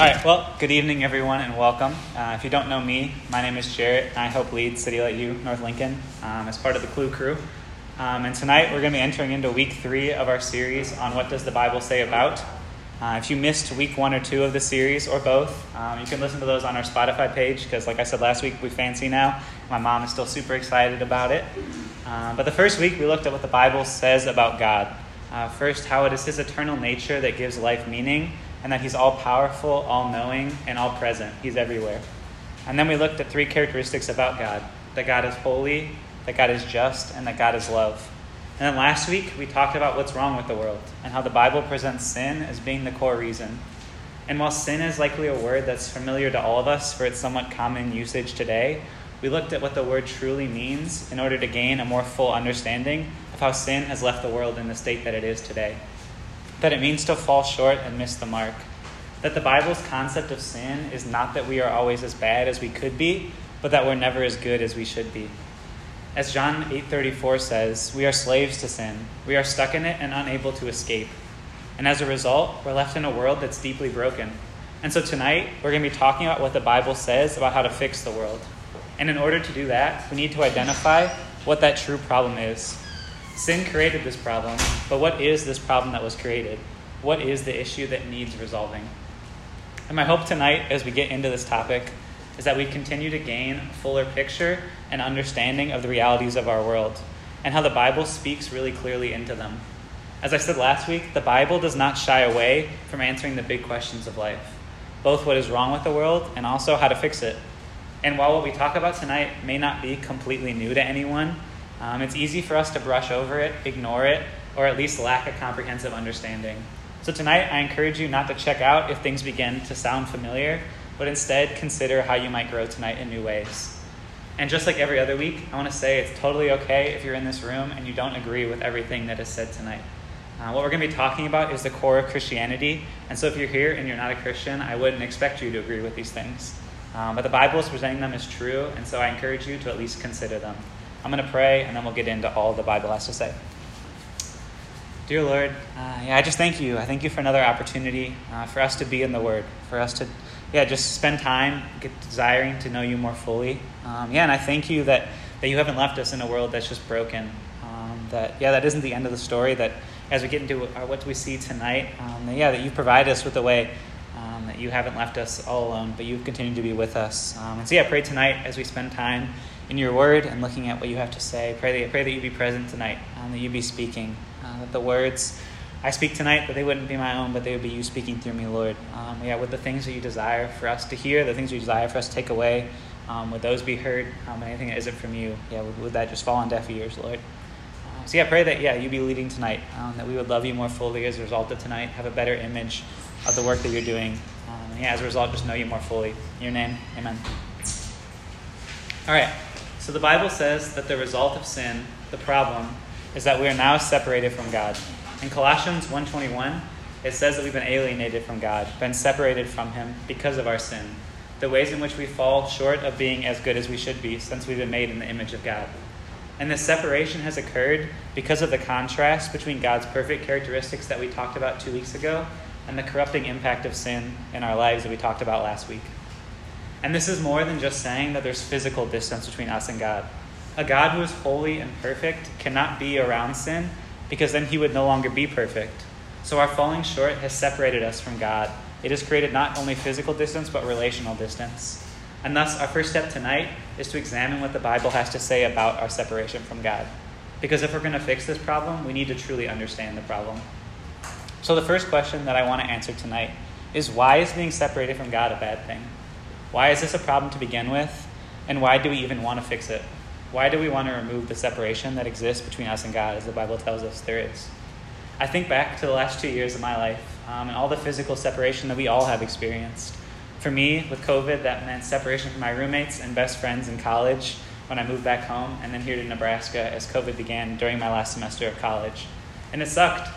All right, well, good evening, everyone, and welcome. Uh, if you don't know me, my name is Jarrett, and I help lead City Light U North Lincoln um, as part of the Clue crew. Um, and tonight we're going to be entering into week three of our series on what does the Bible say about. Uh, if you missed week one or two of the series, or both, um, you can listen to those on our Spotify page because, like I said last week, we fancy now. My mom is still super excited about it. Uh, but the first week we looked at what the Bible says about God. Uh, first, how it is His eternal nature that gives life meaning and that he's all powerful, all knowing, and all present. He's everywhere. And then we looked at three characteristics about God that God is holy, that God is just, and that God is love. And then last week, we talked about what's wrong with the world and how the Bible presents sin as being the core reason. And while sin is likely a word that's familiar to all of us for its somewhat common usage today, we looked at what the word truly means in order to gain a more full understanding of how sin has left the world in the state that it is today that it means to fall short and miss the mark. That the Bible's concept of sin is not that we are always as bad as we could be, but that we're never as good as we should be. As John 8:34 says, we are slaves to sin. We are stuck in it and unable to escape. And as a result, we're left in a world that's deeply broken. And so tonight, we're going to be talking about what the Bible says about how to fix the world. And in order to do that, we need to identify what that true problem is. Sin created this problem, but what is this problem that was created? What is the issue that needs resolving? And my hope tonight, as we get into this topic, is that we continue to gain a fuller picture and understanding of the realities of our world and how the Bible speaks really clearly into them. As I said last week, the Bible does not shy away from answering the big questions of life, both what is wrong with the world and also how to fix it. And while what we talk about tonight may not be completely new to anyone, um, it's easy for us to brush over it, ignore it, or at least lack a comprehensive understanding. So tonight, I encourage you not to check out if things begin to sound familiar, but instead consider how you might grow tonight in new ways. And just like every other week, I want to say it's totally okay if you're in this room and you don't agree with everything that is said tonight. Uh, what we're going to be talking about is the core of Christianity. And so if you're here and you're not a Christian, I wouldn't expect you to agree with these things. Um, but the Bible is presenting them as true, and so I encourage you to at least consider them. I'm going to pray, and then we'll get into all the Bible has to say. Dear Lord, uh, yeah, I just thank you. I thank you for another opportunity uh, for us to be in the Word, for us to, yeah, just spend time get desiring to know you more fully. Um, yeah, and I thank you that, that you haven't left us in a world that's just broken. Um, that, yeah, that isn't the end of the story. That as we get into our, what do we see tonight, um, that, yeah, that you provide us with a way um, that you haven't left us all alone, but you've continued to be with us. Um, and so, yeah, I pray tonight as we spend time in your word and looking at what you have to say. Pray that, pray that you be present tonight, um, that you be speaking, uh, that the words I speak tonight, that they wouldn't be my own, but they would be you speaking through me, Lord. Um, yeah, with the things that you desire for us to hear, the things you desire for us to take away, um, would those be heard? Um, anything that isn't from you, yeah, would, would, that just fall on deaf ears, Lord? Uh, so yeah, pray that yeah, you be leading tonight, um, that we would love you more fully as a result of tonight, have a better image of the work that you're doing. Um, and yeah, as a result, just know you more fully. In your name, amen. All right. So the Bible says that the result of sin, the problem, is that we are now separated from God. In Colossians 1:21, it says that we've been alienated from God, been separated from him because of our sin. The ways in which we fall short of being as good as we should be since we've been made in the image of God. And this separation has occurred because of the contrast between God's perfect characteristics that we talked about 2 weeks ago and the corrupting impact of sin in our lives that we talked about last week. And this is more than just saying that there's physical distance between us and God. A God who is holy and perfect cannot be around sin because then he would no longer be perfect. So our falling short has separated us from God. It has created not only physical distance, but relational distance. And thus, our first step tonight is to examine what the Bible has to say about our separation from God. Because if we're going to fix this problem, we need to truly understand the problem. So, the first question that I want to answer tonight is why is being separated from God a bad thing? Why is this a problem to begin with? And why do we even want to fix it? Why do we want to remove the separation that exists between us and God, as the Bible tells us there is? I think back to the last two years of my life um, and all the physical separation that we all have experienced. For me, with COVID, that meant separation from my roommates and best friends in college when I moved back home, and then here to Nebraska as COVID began during my last semester of college. And it sucked.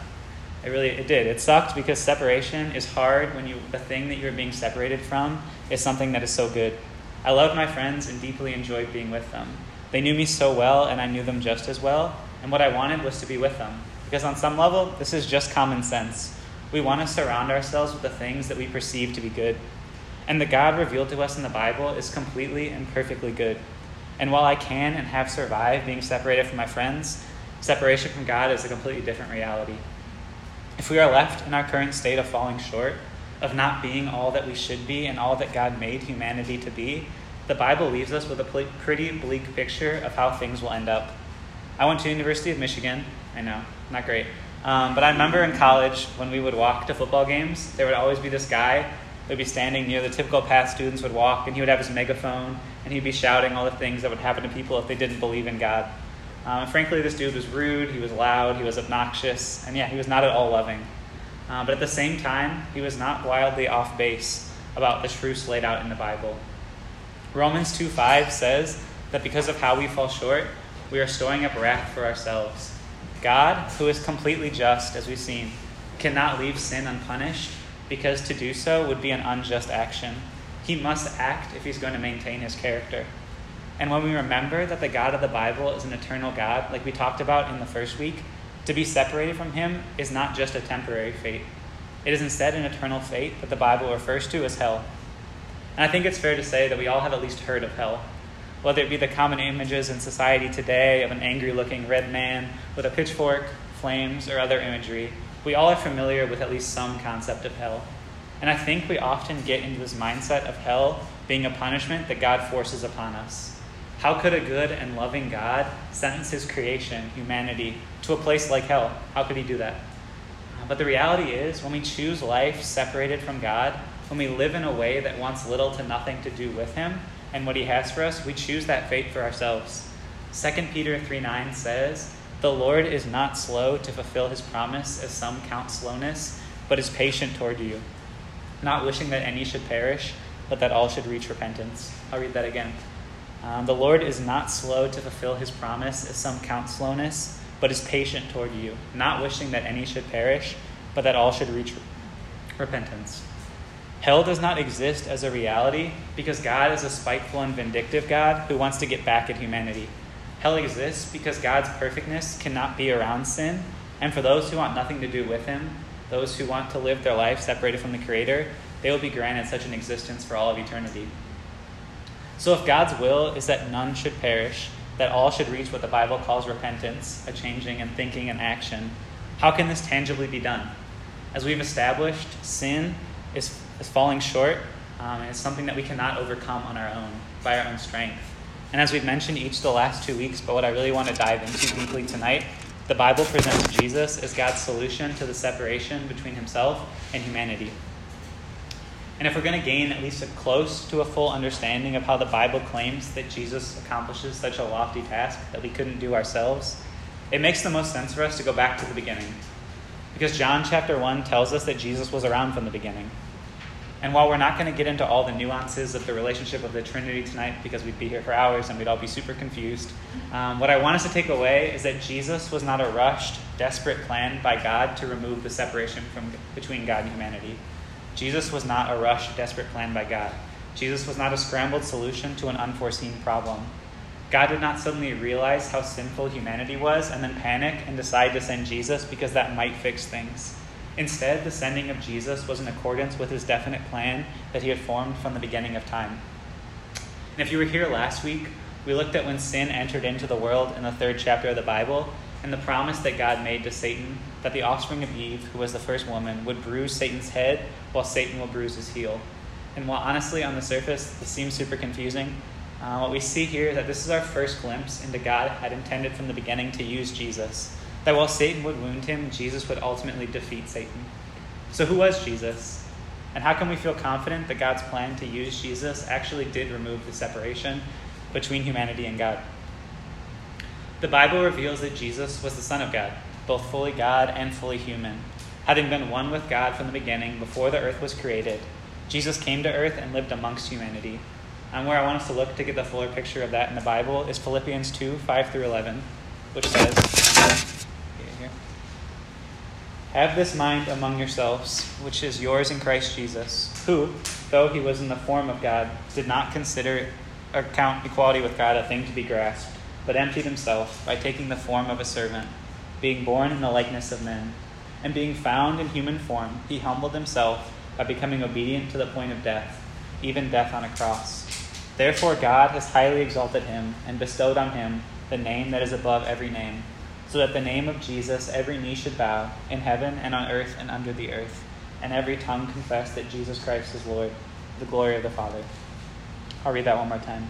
It really it did. It sucked because separation is hard when you the thing that you're being separated from is something that is so good. I loved my friends and deeply enjoyed being with them. They knew me so well and I knew them just as well, and what I wanted was to be with them. Because on some level, this is just common sense. we want to surround ourselves with the things that we perceive to be good. And the God revealed to us in the Bible is completely and perfectly good. And while I can and have survived being separated from my friends, separation from God is a completely different reality. If we are left in our current state of falling short, of not being all that we should be and all that God made humanity to be, the Bible leaves us with a pretty bleak picture of how things will end up. I went to University of Michigan. I know, not great. Um, but I remember in college when we would walk to football games, there would always be this guy that would be standing near the typical path students would walk, and he would have his megaphone, and he'd be shouting all the things that would happen to people if they didn't believe in God. Um, frankly, this dude was rude, he was loud, he was obnoxious, and yeah, he was not at all loving. Uh, but at the same time, he was not wildly off base about the truths laid out in the Bible. Romans 2 5 says that because of how we fall short, we are storing up wrath for ourselves. God, who is completely just, as we've seen, cannot leave sin unpunished because to do so would be an unjust action. He must act if he's going to maintain his character. And when we remember that the God of the Bible is an eternal God, like we talked about in the first week, to be separated from him is not just a temporary fate. It is instead an eternal fate that the Bible refers to as hell. And I think it's fair to say that we all have at least heard of hell. Whether it be the common images in society today of an angry looking red man with a pitchfork, flames, or other imagery, we all are familiar with at least some concept of hell. And I think we often get into this mindset of hell being a punishment that God forces upon us. How could a good and loving God sentence his creation, humanity, to a place like hell? How could he do that? Uh, but the reality is, when we choose life separated from God, when we live in a way that wants little to nothing to do with Him and what He has for us, we choose that fate for ourselves. 2 Peter 3 9 says, The Lord is not slow to fulfill His promise, as some count slowness, but is patient toward you, not wishing that any should perish, but that all should reach repentance. I'll read that again. Um, the Lord is not slow to fulfill His promise, as some count slowness, but is patient toward you, not wishing that any should perish, but that all should reach repentance. Hell does not exist as a reality because God is a spiteful and vindictive God who wants to get back at humanity. Hell exists because God's perfectness cannot be around sin, and for those who want nothing to do with Him, those who want to live their life separated from the Creator, they will be granted such an existence for all of eternity. So, if God's will is that none should perish, that all should reach what the Bible calls repentance, a changing in thinking and action, how can this tangibly be done? As we've established, sin is is falling short, um, and it's something that we cannot overcome on our own, by our own strength. And as we've mentioned each the last two weeks, but what I really want to dive into deeply tonight, the Bible presents Jesus as God's solution to the separation between himself and humanity. And if we're going to gain at least a close to a full understanding of how the Bible claims that Jesus accomplishes such a lofty task that we couldn't do ourselves, it makes the most sense for us to go back to the beginning. Because John chapter 1 tells us that Jesus was around from the beginning. And while we're not going to get into all the nuances of the relationship of the Trinity tonight, because we'd be here for hours and we'd all be super confused, um, what I want us to take away is that Jesus was not a rushed, desperate plan by God to remove the separation from, between God and humanity. Jesus was not a rushed, desperate plan by God. Jesus was not a scrambled solution to an unforeseen problem. God did not suddenly realize how sinful humanity was and then panic and decide to send Jesus because that might fix things. Instead, the sending of Jesus was in accordance with his definite plan that he had formed from the beginning of time. And if you were here last week, we looked at when sin entered into the world in the third chapter of the Bible and the promise that God made to Satan that the offspring of Eve, who was the first woman, would bruise Satan's head while Satan will bruise his heel. And while honestly, on the surface, this seems super confusing, uh, what we see here is that this is our first glimpse into God had intended from the beginning to use Jesus that while Satan would wound him, Jesus would ultimately defeat Satan. So, who was Jesus? And how can we feel confident that God's plan to use Jesus actually did remove the separation between humanity and God? The Bible reveals that Jesus was the Son of God, both fully God and fully human. Having been one with God from the beginning, before the earth was created, Jesus came to earth and lived amongst humanity. And where I want us to look to get the fuller picture of that in the Bible is Philippians 2 5 through 11, which says, have this mind among yourselves, which is yours in Christ Jesus, who, though he was in the form of God, did not consider or count equality with God a thing to be grasped, but emptied himself by taking the form of a servant, being born in the likeness of men. And being found in human form, he humbled himself by becoming obedient to the point of death, even death on a cross. Therefore, God has highly exalted him and bestowed on him the name that is above every name, so that the name of Jesus every knee should bow, in heaven and on earth and under the earth, and every tongue confess that Jesus Christ is Lord, the glory of the Father. I'll read that one more time.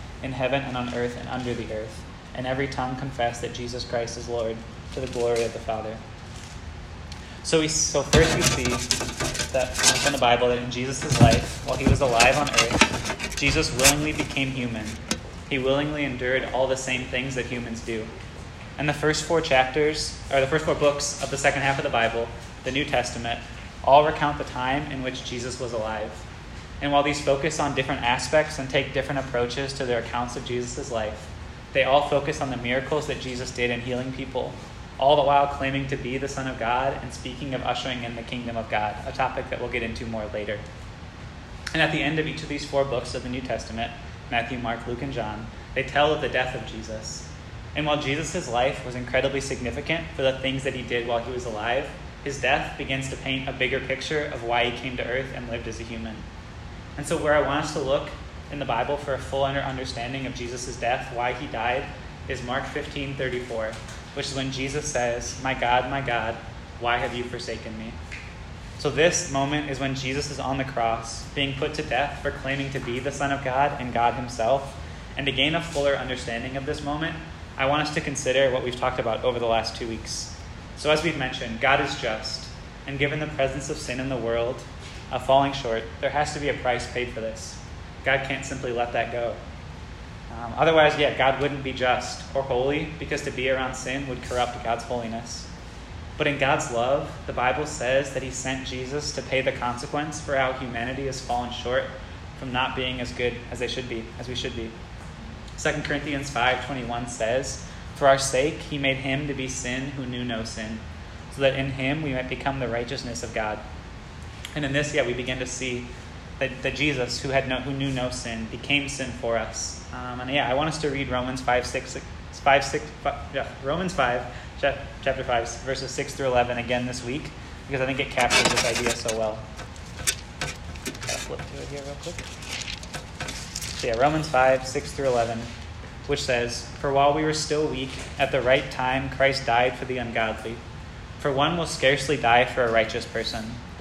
in heaven and on earth and under the earth, and every tongue confess that Jesus Christ is Lord, to the glory of the Father. So, we, so first we see that from the Bible that in Jesus' life, while he was alive on earth, Jesus willingly became human. He willingly endured all the same things that humans do. And the first four chapters, or the first four books of the second half of the Bible, the New Testament, all recount the time in which Jesus was alive. And while these focus on different aspects and take different approaches to their accounts of Jesus' life, they all focus on the miracles that Jesus did in healing people all the while claiming to be the Son of God and speaking of ushering in the kingdom of God, a topic that we'll get into more later. And at the end of each of these four books of the New Testament Matthew, Mark, Luke, and John they tell of the death of Jesus. And while Jesus' life was incredibly significant for the things that he did while he was alive, his death begins to paint a bigger picture of why he came to earth and lived as a human. And so, where I want us to look in the Bible for a full understanding of Jesus' death, why he died, is Mark 15 34 which is when Jesus says, My God, my God, why have you forsaken me? So, this moment is when Jesus is on the cross, being put to death for claiming to be the Son of God and God Himself. And to gain a fuller understanding of this moment, I want us to consider what we've talked about over the last two weeks. So, as we've mentioned, God is just, and given the presence of sin in the world, uh, falling short, there has to be a price paid for this. God can't simply let that go. Um, otherwise, yeah, God wouldn't be just or holy because to be around sin would corrupt God's holiness. But in God's love, the Bible says that He sent Jesus to pay the consequence for how humanity has fallen short from not being as good as they should be, as we should be. 2 Corinthians 5:21 says, "For our sake he made him to be sin who knew no sin, so that in him we might become the righteousness of God." And in this, yeah, we begin to see that, that Jesus, who had no, who knew no sin, became sin for us um, and yeah, I want us to read Romans 5, 6, 5, 6, 5, yeah, Romans 5, chapter 5, verses 6 through 11 again this week, because I think it captures this idea so well. Gotta flip to it here real quick. So yeah, Romans 5, 6 through 11, which says, For while we were still weak, at the right time Christ died for the ungodly. For one will scarcely die for a righteous person,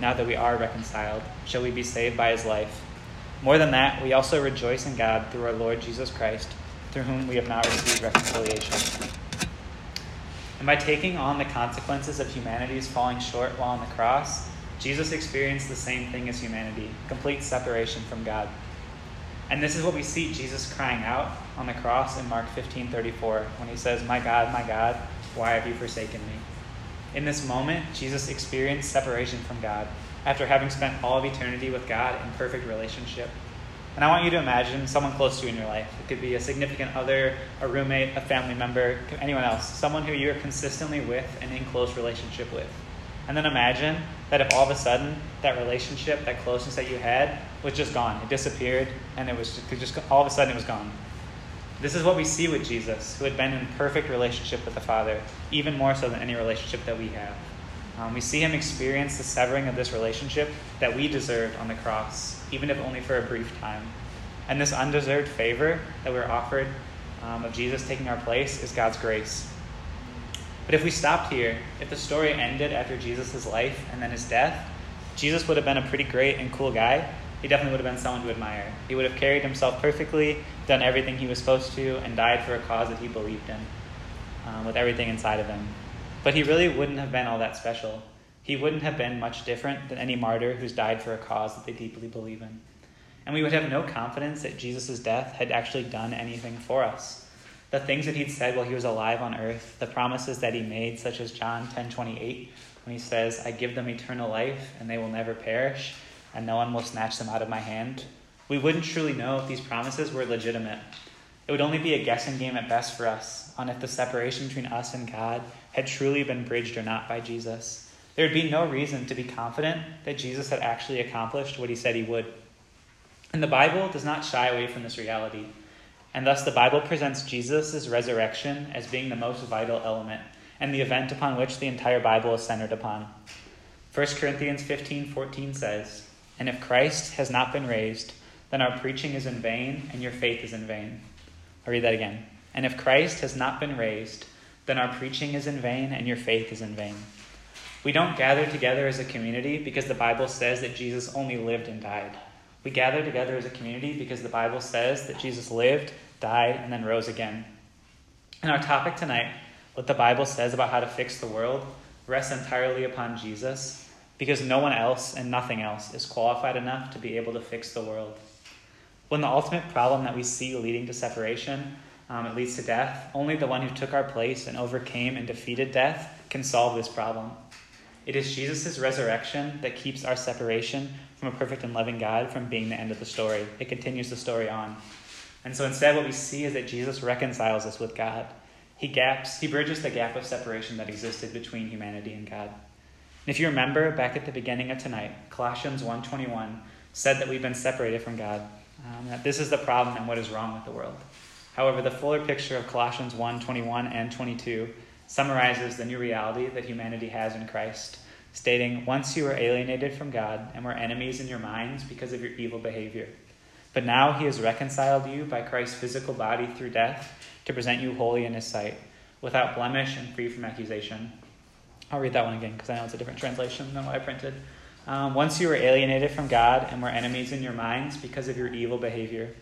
now that we are reconciled, shall we be saved by his life. More than that, we also rejoice in God through our Lord Jesus Christ, through whom we have now received reconciliation. And by taking on the consequences of humanity's falling short while on the cross, Jesus experienced the same thing as humanity complete separation from God. And this is what we see Jesus crying out on the cross in Mark 15 34 when he says, My God, my God, why have you forsaken me? In this moment, Jesus experienced separation from God after having spent all of eternity with God in perfect relationship. And I want you to imagine someone close to you in your life. It could be a significant other, a roommate, a family member, anyone else, someone who you're consistently with and in close relationship with. And then imagine that if all of a sudden that relationship, that closeness that you had, was just gone. It disappeared, and it was just, just all of a sudden it was gone. This is what we see with Jesus, who had been in perfect relationship with the Father, even more so than any relationship that we have. Um, we see him experience the severing of this relationship that we deserved on the cross, even if only for a brief time. And this undeserved favor that we're offered um, of Jesus taking our place is God's grace. But if we stopped here, if the story ended after Jesus' life and then his death, Jesus would have been a pretty great and cool guy. He definitely would have been someone to admire. He would have carried himself perfectly, done everything he was supposed to, and died for a cause that he believed in, um, with everything inside of him. But he really wouldn't have been all that special. He wouldn't have been much different than any martyr who's died for a cause that they deeply believe in. And we would have no confidence that Jesus' death had actually done anything for us the things that he'd said while he was alive on earth, the promises that he made, such as John 10 28, when he says, I give them eternal life, and they will never perish, and no one will snatch them out of my hand. We wouldn't truly know if these promises were legitimate. It would only be a guessing game at best for us on if the separation between us and God had truly been bridged or not by Jesus. There would be no reason to be confident that Jesus had actually accomplished what he said he would. And the Bible does not shy away from this reality. And thus, the Bible presents Jesus' resurrection as being the most vital element and the event upon which the entire Bible is centered upon. 1 Corinthians 15 14 says, And if Christ has not been raised, then our preaching is in vain and your faith is in vain. I'll read that again. And if Christ has not been raised, then our preaching is in vain and your faith is in vain. We don't gather together as a community because the Bible says that Jesus only lived and died. We gather together as a community because the Bible says that Jesus lived, died, and then rose again. And our topic tonight, what the Bible says about how to fix the world, rests entirely upon Jesus because no one else and nothing else is qualified enough to be able to fix the world. When the ultimate problem that we see leading to separation, um, it leads to death, only the one who took our place and overcame and defeated death can solve this problem. It is Jesus' resurrection that keeps our separation from a perfect and loving God from being the end of the story. It continues the story on. And so instead, what we see is that Jesus reconciles us with God. He gaps, he bridges the gap of separation that existed between humanity and God. If you remember back at the beginning of tonight, Colossians 1:21 said that we've been separated from God. Um, that this is the problem and what is wrong with the world. However, the fuller picture of Colossians 1:21 and 22 summarizes the new reality that humanity has in Christ, stating, Once you were alienated from God and were enemies in your minds because of your evil behavior. But now he has reconciled you by Christ's physical body through death to present you holy in his sight, without blemish and free from accusation. I'll read that one again because I know it's a different translation than what I printed. Um, Once you were alienated from God and were enemies in your minds because of your evil behavior.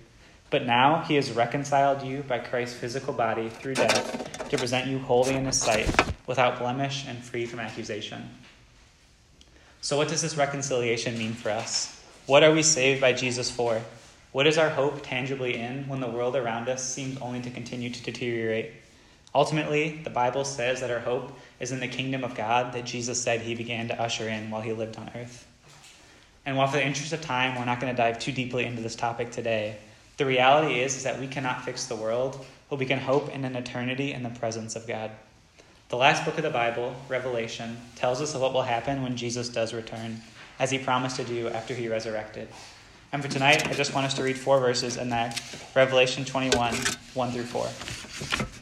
But now he has reconciled you by Christ's physical body through death to present you holy in his sight, without blemish and free from accusation. So, what does this reconciliation mean for us? What are we saved by Jesus for? What is our hope tangibly in when the world around us seems only to continue to deteriorate? Ultimately, the Bible says that our hope is in the kingdom of God that Jesus said he began to usher in while he lived on earth. And while, for the interest of time, we're not going to dive too deeply into this topic today, the reality is, is that we cannot fix the world, but we can hope in an eternity in the presence of God. The last book of the Bible, Revelation, tells us of what will happen when Jesus does return, as he promised to do after he resurrected. And for tonight, I just want us to read four verses in that Revelation 21, 1 through 4.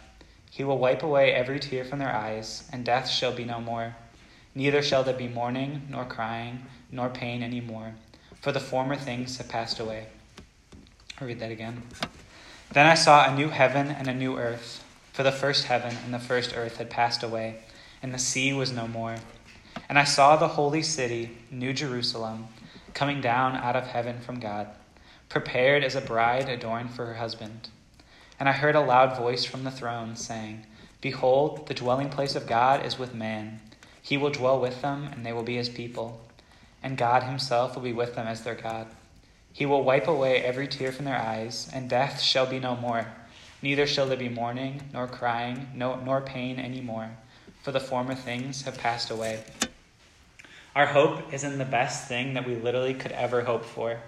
He will wipe away every tear from their eyes, and death shall be no more. Neither shall there be mourning, nor crying, nor pain any more, for the former things have passed away. I'll read that again. Then I saw a new heaven and a new earth, for the first heaven and the first earth had passed away, and the sea was no more. And I saw the holy city, New Jerusalem, coming down out of heaven from God, prepared as a bride adorned for her husband. And I heard a loud voice from the throne saying, Behold, the dwelling place of God is with man. He will dwell with them, and they will be his people. And God himself will be with them as their God. He will wipe away every tear from their eyes, and death shall be no more. Neither shall there be mourning, nor crying, no, nor pain any more, for the former things have passed away. Our hope is in the best thing that we literally could ever hope for.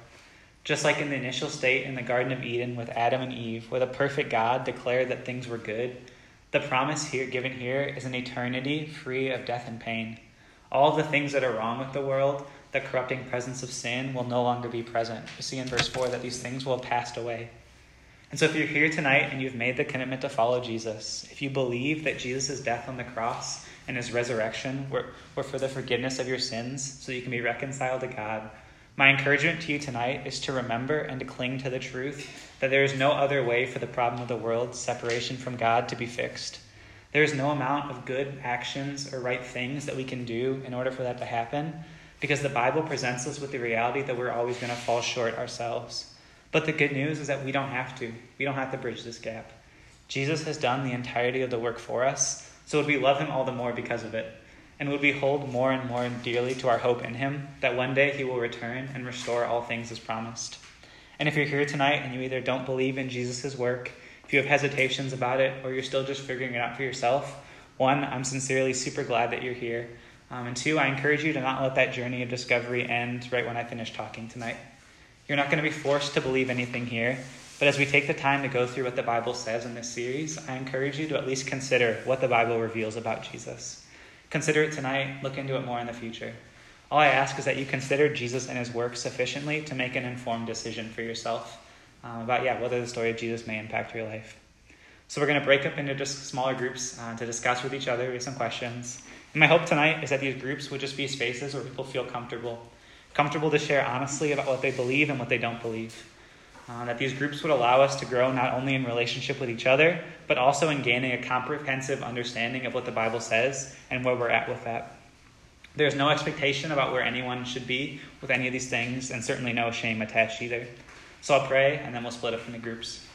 Just like in the initial state in the Garden of Eden with Adam and Eve, where the perfect God declared that things were good, the promise here given here is an eternity free of death and pain. All the things that are wrong with the world, the corrupting presence of sin, will no longer be present. We see in verse 4 that these things will have passed away. And so, if you're here tonight and you've made the commitment to follow Jesus, if you believe that Jesus' death on the cross and his resurrection were, were for the forgiveness of your sins so you can be reconciled to God, my encouragement to you tonight is to remember and to cling to the truth that there is no other way for the problem of the world's separation from God to be fixed. There is no amount of good actions or right things that we can do in order for that to happen because the Bible presents us with the reality that we're always going to fall short ourselves. But the good news is that we don't have to. We don't have to bridge this gap. Jesus has done the entirety of the work for us, so would we love him all the more because of it? And would we hold more and more dearly to our hope in him that one day he will return and restore all things as promised. And if you're here tonight and you either don't believe in Jesus' work, if you have hesitations about it, or you're still just figuring it out for yourself, one, I'm sincerely super glad that you're here. Um, and two, I encourage you to not let that journey of discovery end right when I finish talking tonight. You're not going to be forced to believe anything here, but as we take the time to go through what the Bible says in this series, I encourage you to at least consider what the Bible reveals about Jesus. Consider it tonight, look into it more in the future. All I ask is that you consider Jesus and his work sufficiently to make an informed decision for yourself um, about, yeah, whether the story of Jesus may impact your life. So we're going to break up into just smaller groups uh, to discuss with each other with some questions. And my hope tonight is that these groups would just be spaces where people feel comfortable, comfortable to share honestly about what they believe and what they don't believe. Uh, that these groups would allow us to grow not only in relationship with each other, but also in gaining a comprehensive understanding of what the Bible says and where we're at with that. There's no expectation about where anyone should be with any of these things, and certainly no shame attached either. So I'll pray, and then we'll split up into groups.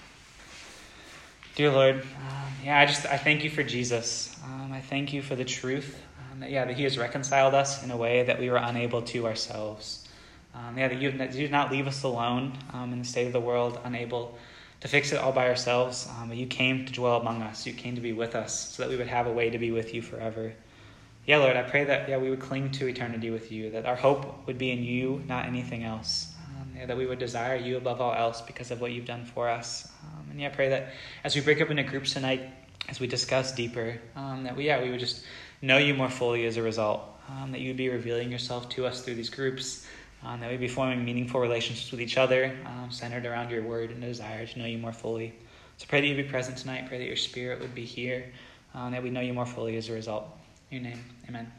Dear Lord, um, yeah, I just I thank you for Jesus. Um, I thank you for the truth um, that yeah that He has reconciled us in a way that we were unable to ourselves. Um, yeah, that you, that did not leave us alone um, in the state of the world, unable to fix it all by ourselves. Um, but you came to dwell among us. You came to be with us so that we would have a way to be with you forever. Yeah, Lord, I pray that yeah, we would cling to eternity with you, that our hope would be in you, not anything else. Um, yeah, that we would desire you above all else because of what you've done for us. Um, and yeah, I pray that as we break up into groups tonight, as we discuss deeper, um, that we yeah we would just know you more fully as a result. Um, that you would be revealing yourself to us through these groups um, that we be forming meaningful relationships with each other, um, centered around your word and desire to know you more fully. So pray that you be present tonight. Pray that your spirit would be here, um, that we know you more fully as a result. In your name, amen.